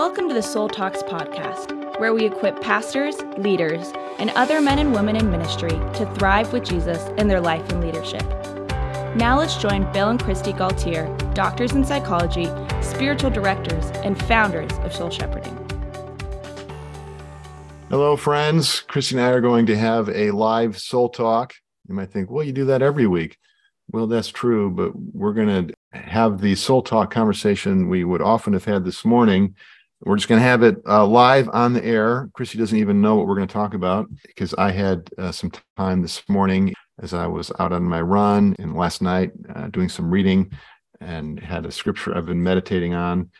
Welcome to the Soul Talks podcast, where we equip pastors, leaders, and other men and women in ministry to thrive with Jesus in their life and leadership. Now let's join Bill and Kristi Gaultiere, doctors in psychology, spiritual directors, and founders of Soul Shepherding. Hello, friends. Kristi and I are going to have a live soul talk. You might think, well, you do that every week. Well, that's true, but we're going to have the soul talk conversation we would often have had this morning. We're just going to have it uh, live on the air. Kristi doesn't even know what we're going to talk about because I had uh, some time this morning as I was out on my run and last night uh, doing some reading and had a scripture I've been meditating on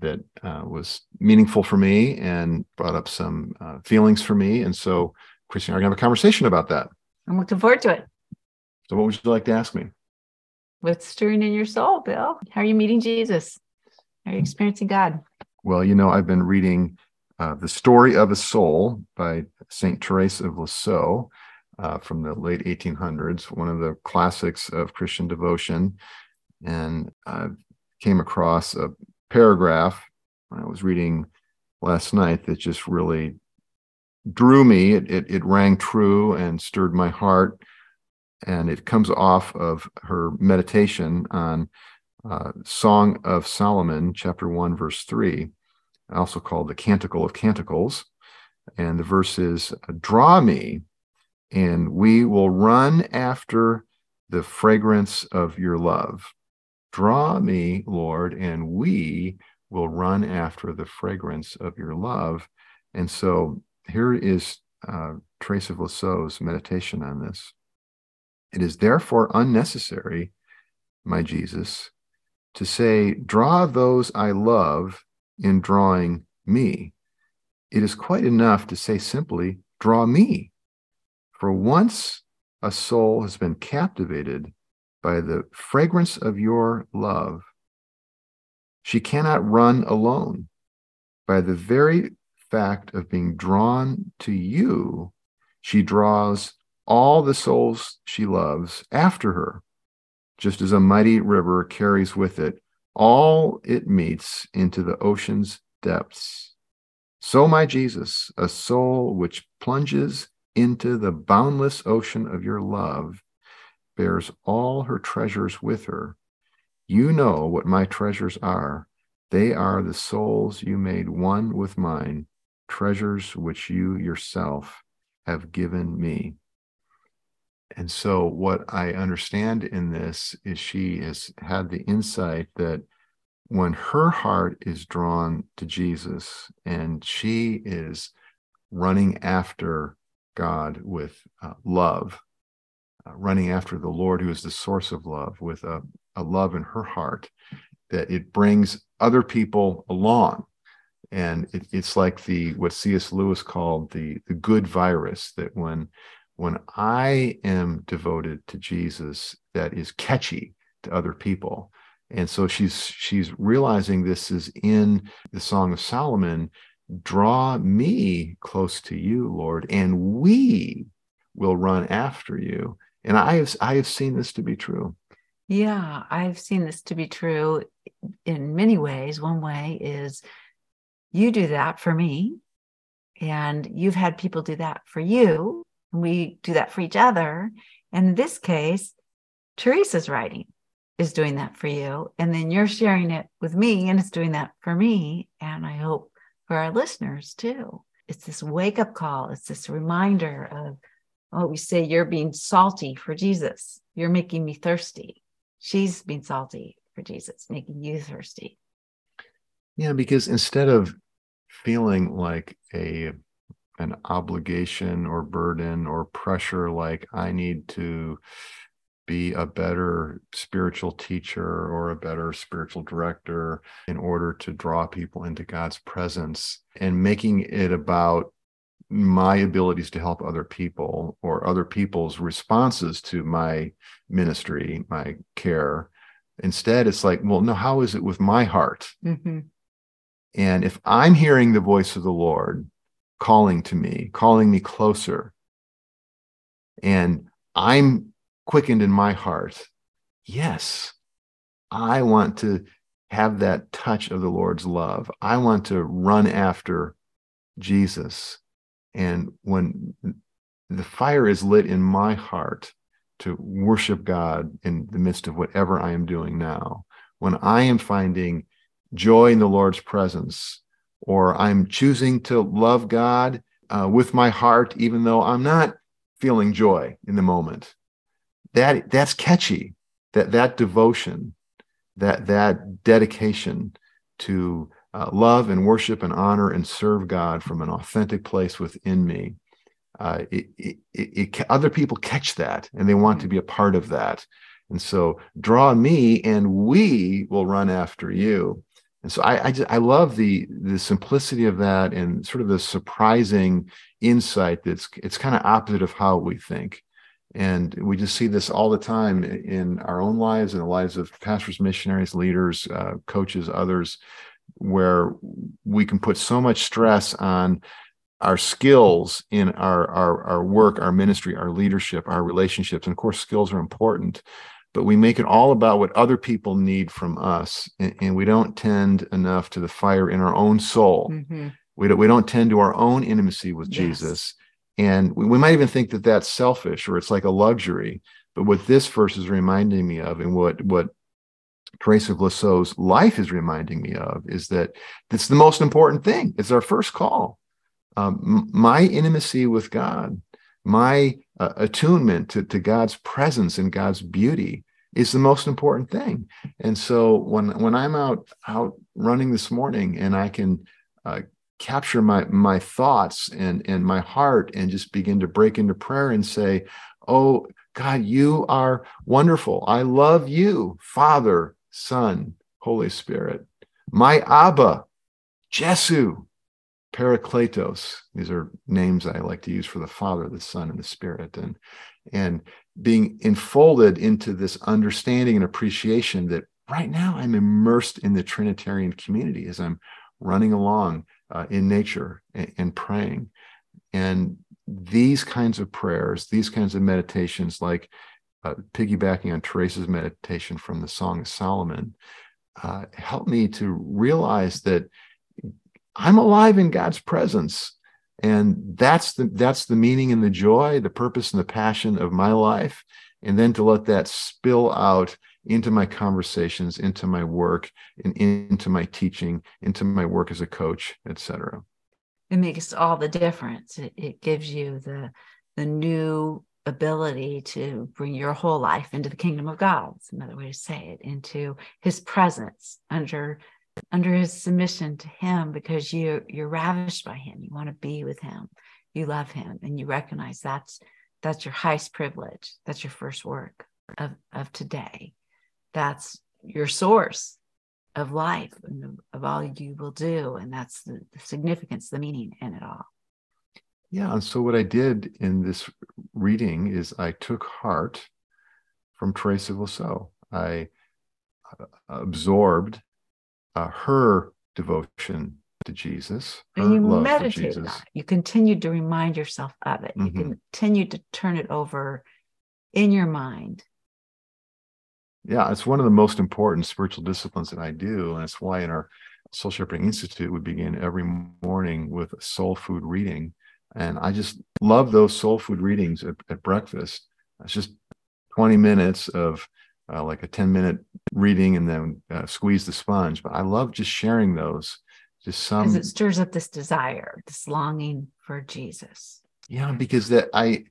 that uh, was meaningful for me and brought up some uh, feelings for me. And so, Kristi and I are going to have a conversation about that. I'm looking forward to it. So, what would you like to ask me? What's stirring in your soul, Bill? How are you meeting Jesus? Are you experiencing God? Well, you know, I've been reading uh, The Story of a Soul by St. Therese of Lisieux uh, from the late 1800s, one of the classics of Christian devotion. And I came across a paragraph when I was reading last night that just really drew me. It, it, it rang true and stirred my heart and it comes off of her meditation on uh, Song of Solomon, chapter 1, verse 3, also called the Canticle of Canticles. And the verse is Draw me, and we will run after the fragrance of your love. Draw me, Lord, and we will run after the fragrance of your love. And so here is uh, Therese of Lisieux's meditation on this. It is therefore unnecessary, my Jesus, to say, Draw those I love in drawing me. It is quite enough to say simply, Draw me. For once a soul has been captivated by the fragrance of your love, she cannot run alone. By the very fact of being drawn to you, she draws all the souls she loves after her, just as a mighty river carries with it all it meets into the ocean's depths. So, my Jesus, a soul which plunges into the boundless ocean of your love, bears all her treasures with her. You know what my treasures are. They are the souls you made one with mine, treasures which you yourself have given me. And so, what I understand in this is she has had the insight that when her heart is drawn to Jesus and she is running after God with uh, love, uh, running after the Lord, who is the source of love, with a, a love in her heart, that it brings other people along. And it, it's like the what C.S. Lewis called the the good virus. That when when I am devoted to Jesus, that is catchy to other people. And so she's she's realizing this is in the Song of Solomon. Draw me close to you, Lord, and we will run after you. And I have I have seen this to be true. Yeah, I've seen this to be true in many ways. One way is you do that for me, and you've had people do that for you we do that for each other. And in this case, Teresa's writing is doing that for you. And then you're sharing it with me, and it's doing that for me. And I hope for our listeners too. It's this wake up call, it's this reminder of what we say you're being salty for Jesus. You're making me thirsty. She's being salty for Jesus, making you thirsty. Yeah, because instead of feeling like a an obligation or burden or pressure like I need to be a better spiritual teacher or a better spiritual director in order to draw people into God's presence and making it about my abilities to help other people or other people's responses to my ministry, my care. Instead, it's like, well, no, how is it with my heart? Mm-hmm. And if I'm hearing the voice of the Lord, calling to me, calling me closer. And I'm quickened in my heart. Yes, I want to have that touch of the Lord's love. I want to run after Jesus. And when the fire is lit in my heart to worship God in the midst of whatever I am doing now, when I am finding joy in the Lord's presence, or I'm choosing to love God uh, with my heart, even though I'm not feeling joy in the moment, that that's catchy. That that devotion, that that dedication to uh, love and worship and honor and serve God from an authentic place within me. Uh, it, it, it, other people catch that and they want to be a part of that. And so draw me and we will run after you. And so I, I, just, I love the, the simplicity of that and sort of the surprising insight that's it's kind of opposite of how we think. And we just see this all the time in our own lives and the lives of pastors, missionaries, leaders, uh, coaches, others, where we can put so much stress on our skills in our, our, our work, our ministry, our leadership, our relationships. And of course, skills are important, but we make it all about what other people need from us. And, and we don't tend enough to the fire in our own soul. Mm-hmm. We, don't, we don't tend to our own intimacy with yes. Jesus and we, we might even think that that's selfish or it's like a luxury. But what this verse is reminding me of, and what what Teresa of Lisieux's life is reminding me of, is that it's the most important thing. It's our first call. Um, my intimacy with God, my uh, attunement to, to God's presence and God's beauty is the most important thing. And so when when I'm out out running this morning and I can uh, capture my my thoughts and and my heart and just begin to break into prayer and say oh god you are wonderful i love you father son holy spirit my abba jesu parakletos these are names i like to use for the father the son and the spirit and and being enfolded into this understanding and appreciation that right now i'm immersed in the trinitarian community as i'm running along uh, in nature and, and, praying. And these kinds of prayers, these kinds of meditations, like uh, piggybacking on Teresa's meditation from the Song of Solomon, uh, help me to realize that I'm alive in God's presence. And that's the that's the meaning and the joy, the purpose and the passion of my life. And then to let that spill out into my conversations, into my work, and into my teaching, into my work as a coach, etc. It makes all the difference. It, it gives you the the new ability to bring your whole life into the kingdom of God. It's another way to say it, into His presence, under under His submission to Him, because you you're ravished by Him. You want to be with Him. You love Him, and you recognize that's that's your highest privilege. That's your first work of of today that's your source of life and of all you will do. And that's the, the significance, the meaning in it all. Yeah. And so what I did in this reading is I took heart from Teresa Lisieux. I uh, absorbed uh, her devotion to Jesus. and you meditate on it. You continued to remind yourself of it. Mm-hmm. You continued to turn it over in your mind yeah, it's one of the most important spiritual disciplines that I do. And it's why in our Soul Shepherding Institute, we begin every morning with a soul food reading. And I just love those soul food readings at, at breakfast. It's just 20 minutes of uh, like a 10 minute reading and then uh, squeeze the sponge. But I love just sharing those. Just some. Because it stirs up this desire, this longing for Jesus. Yeah, because that I,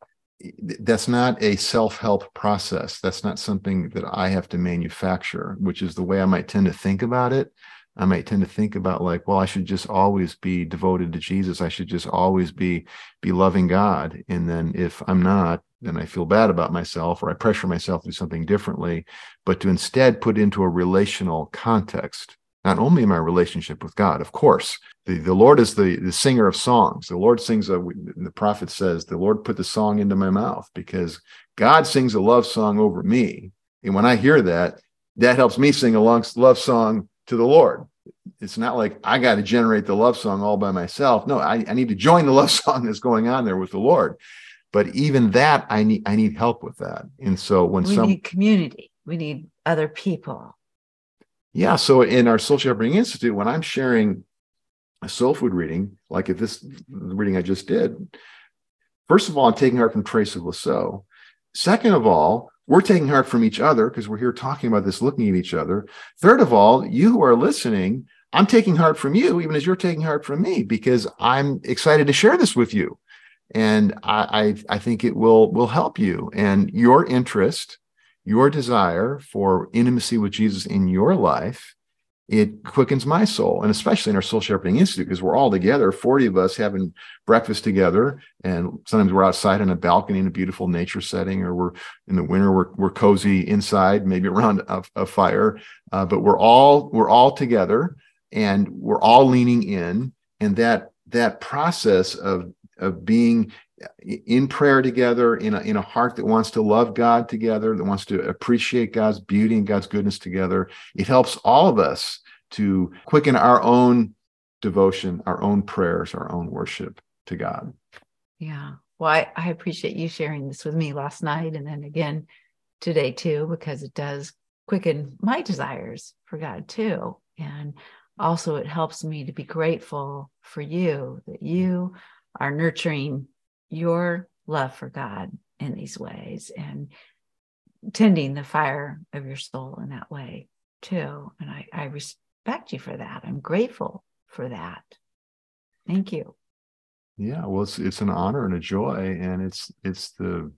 that's not a self-help process that's not something that i have to manufacture which is the way i might tend to think about it i might tend to think about like well i should just always be devoted to jesus i should just always be be loving god and then if i'm not then i feel bad about myself or i pressure myself to do something differently but to instead put into a relational context not only my relationship with God, of course, the, the Lord is the, the singer of songs. The Lord sings, a, the prophet says, the Lord put the song into my mouth because God sings a love song over me. And when I hear that, that helps me sing a love song to the Lord. It's not like I got to generate the love song all by myself. No, I, I need to join the love song that's going on there with the Lord. But even that, I need I need help with that. And so when we some need community, we need other people Yeah. So in our Soul Shepherding Institute, when I'm sharing a soul food reading, like if this reading I just did, first of all, I'm taking heart from Therese of Lisieux. Second of all, we're taking heart from each other because we're here talking about this, looking at each other. Third of all, you who are listening, I'm taking heart from you, even as you're taking heart from me, because I'm excited to share this with you. And I, I, I think it will will help you. And your interest, your desire for intimacy with Jesus in your life it quickens my soul and especially in our soul shepherding institute because we're all together 40 of us having breakfast together and sometimes we're outside on a balcony in a beautiful nature setting or we're in the winter we're, we're cozy inside maybe around a, a fire uh, but we're all we're all together and we're all leaning in and that that process of of being in prayer together in a, in a heart that wants to love god together that wants to appreciate god's beauty and god's goodness together it helps all of us to quicken our own devotion our own prayers our own worship to god. Yeah. Well I, I appreciate you sharing this with me last night and then again today too because it does quicken my desires for god too. And also it helps me to be grateful for you that you are nurturing your love for God in these ways and tending the fire of your soul in that way too. And I, I respect you for that. I'm grateful for that. Thank you. Yeah, well, it's it's an honor and a joy, and it's it's the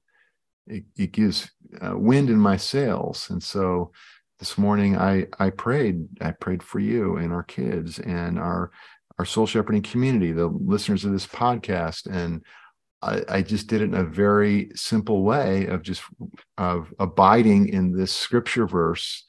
it, it gives uh, wind in my sails, and so this morning I I prayed I prayed for you and our kids and our our soul shepherding community, the listeners of this podcast, and I, just did it in a very simple way of just of abiding in this scripture verse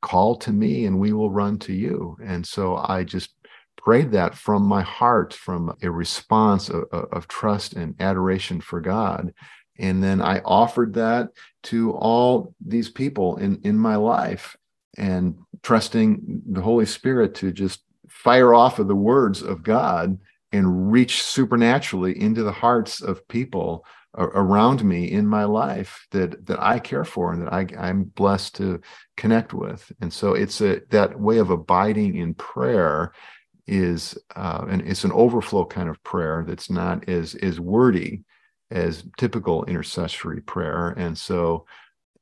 call to me and we will run to you. And so i just prayed that from my heart from a response of, of trust and adoration for god. And then i offered that to all these people in in my life and trusting the holy spirit to just fire off of the words of god and reach supernaturally into the hearts of people around me in my life that that I care for and that I, I'm blessed to connect with. And so it's a that way of abiding in prayer is uh, and it's an overflow kind of prayer that's not as as wordy as typical intercessory prayer. And so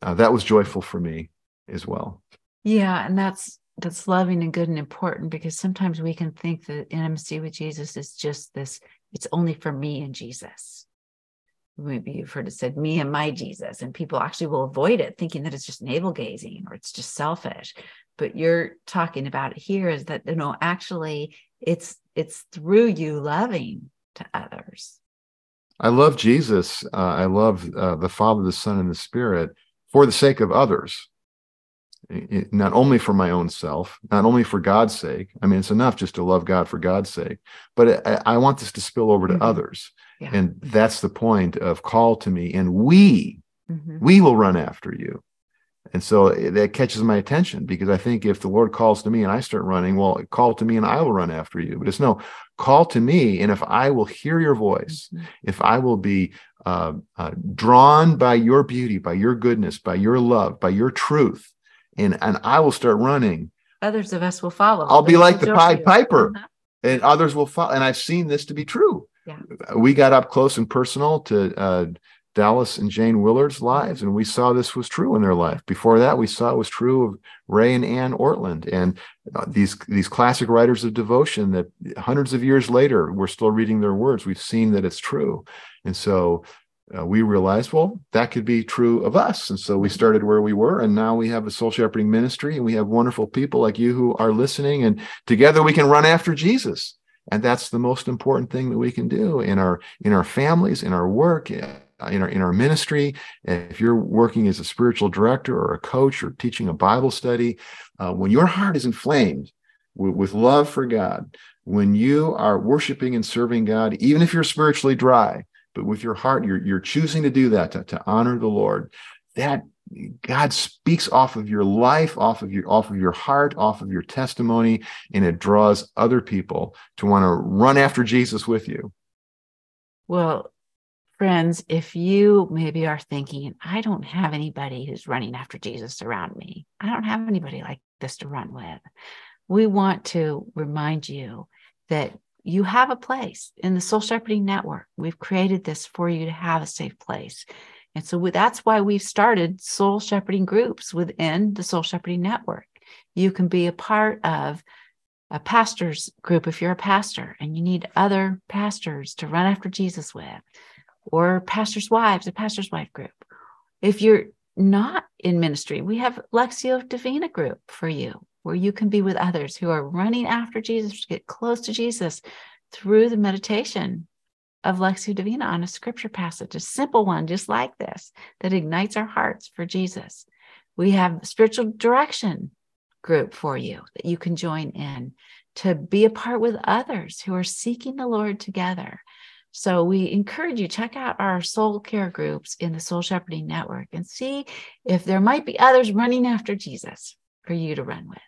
uh, that was joyful for me as well. Yeah, and that's that's loving and good and important because sometimes we can think that intimacy with Jesus is just this, it's only for me and Jesus. Maybe you've heard it said, me and my Jesus, and people actually will avoid it thinking that it's just navel gazing or it's just selfish. But you're talking about here is that, you know, actually it's it's through you loving to others. I love Jesus. Uh, I love uh, the Father, the Son, and the Spirit for the sake of others not only for my own self, not only for God's sake. I mean, it's enough just to love God for God's sake, but I, I want this to spill over to mm-hmm. others. Yeah. And that's the point of call to me, and we, mm-hmm. we will run after you. And so that catches my attention because I think if the Lord calls to me and I start running, well, call to me and I will run after you. But it's no, call to me. And if I will hear your voice, mm-hmm. if I will be uh, uh, drawn by your beauty, by your goodness, by your love, by your truth, and and I will start running. Others of us will follow. I'll be like the Pied Piper, uh-huh. and others will follow. And I've seen this to be true. Yeah. We got up close and personal to uh, Dallas and Jane Willard's lives, and we saw this was true in their life. Before that, we saw it was true of Ray and Ann Ortlund, and uh, these these classic writers of devotion that hundreds of years later we're still reading their words. We've seen that it's true, and so uh, we realized, well, that could be true of us. And so we started where we were. And now we have a soul shepherding ministry and we have wonderful people like you who are listening. And together we can run after Jesus. And that's the most important thing that we can do in our in our families, in our work, in our in our ministry. If you're working as a spiritual director or a coach or teaching a Bible study, uh, when your heart is inflamed with, with love for God, when you are worshiping and serving God, even if you're spiritually dry, but with your heart, you're, you're choosing to do that to, to honor the Lord. That God speaks off of your life, off of your off of your heart, off of your testimony, and it draws other people to want to run after Jesus with you. Well, friends, if you maybe are thinking, I don't have anybody who's running after Jesus around me. I don't have anybody like this to run with. We want to remind you that you have a place in the Soul Shepherding Network. We've created this for you to have a safe place. And so that's why we've started soul shepherding groups within the Soul Shepherding Network. You can be a part of a pastor's group if you're a pastor and you need other pastors to run after Jesus with, or pastors' wives, a pastor's wife group. If you're not in ministry, we have Lectio Divina group for you, where you can be with others who are running after Jesus to get close to Jesus through the meditation of Lectio Divina on a scripture passage, a simple one just like this that ignites our hearts for Jesus. We have a spiritual direction group for you that you can join in to be a part with others who are seeking the Lord together. So we encourage you check out our soul care groups in the Soul Shepherding Network and see if there might be others running after Jesus for you to run with.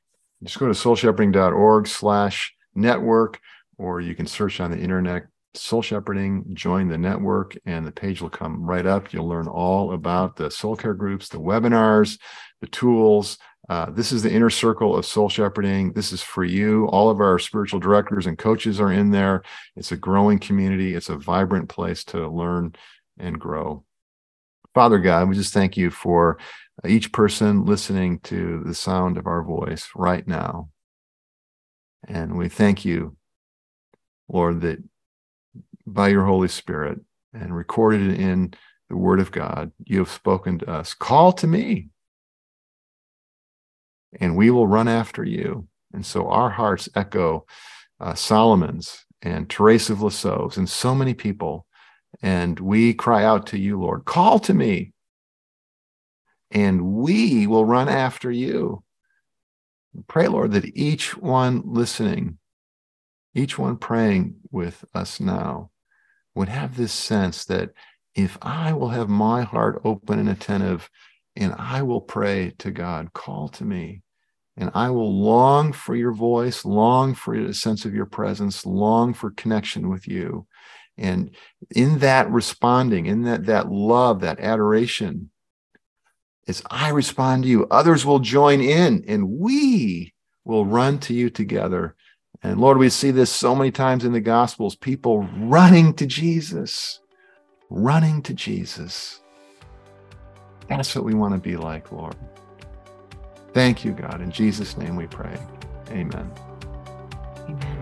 Just go to soulshepherding.org slash network, or you can search on the internet Soul Shepherding, join the network, and the page will come right up. You'll learn all about the soul care groups, the webinars, the tools. Uh, this is the inner circle of soul shepherding. This is for you. All of our spiritual directors and coaches are in there. It's a growing community, it's a vibrant place to learn and grow. Father God, we just thank you for each person listening to the sound of our voice right now. And we thank you, Lord, that by your Holy Spirit and recorded in the Word of God, you have spoken to us. Call to me, and we will run after you. And so our hearts echo uh, Solomon's and Teresa of Lisieux's and so many people. And we cry out to you, Lord, call to me, and we will run after you. Pray, Lord, that each one listening, each one praying with us now, would have this sense that if I will have my heart open and attentive, and I will pray to God, call to me, and I will long for your voice, long for a sense of your presence, long for connection with you. And in that responding, in that, that love, that adoration, as I respond to you, others will join in and we will run to you together and Lord, we see this so many times in the Gospels people running to Jesus, running to Jesus. That's what we want to be like, Lord. Thank you, God. In Jesus' name we pray. Amen. Amen.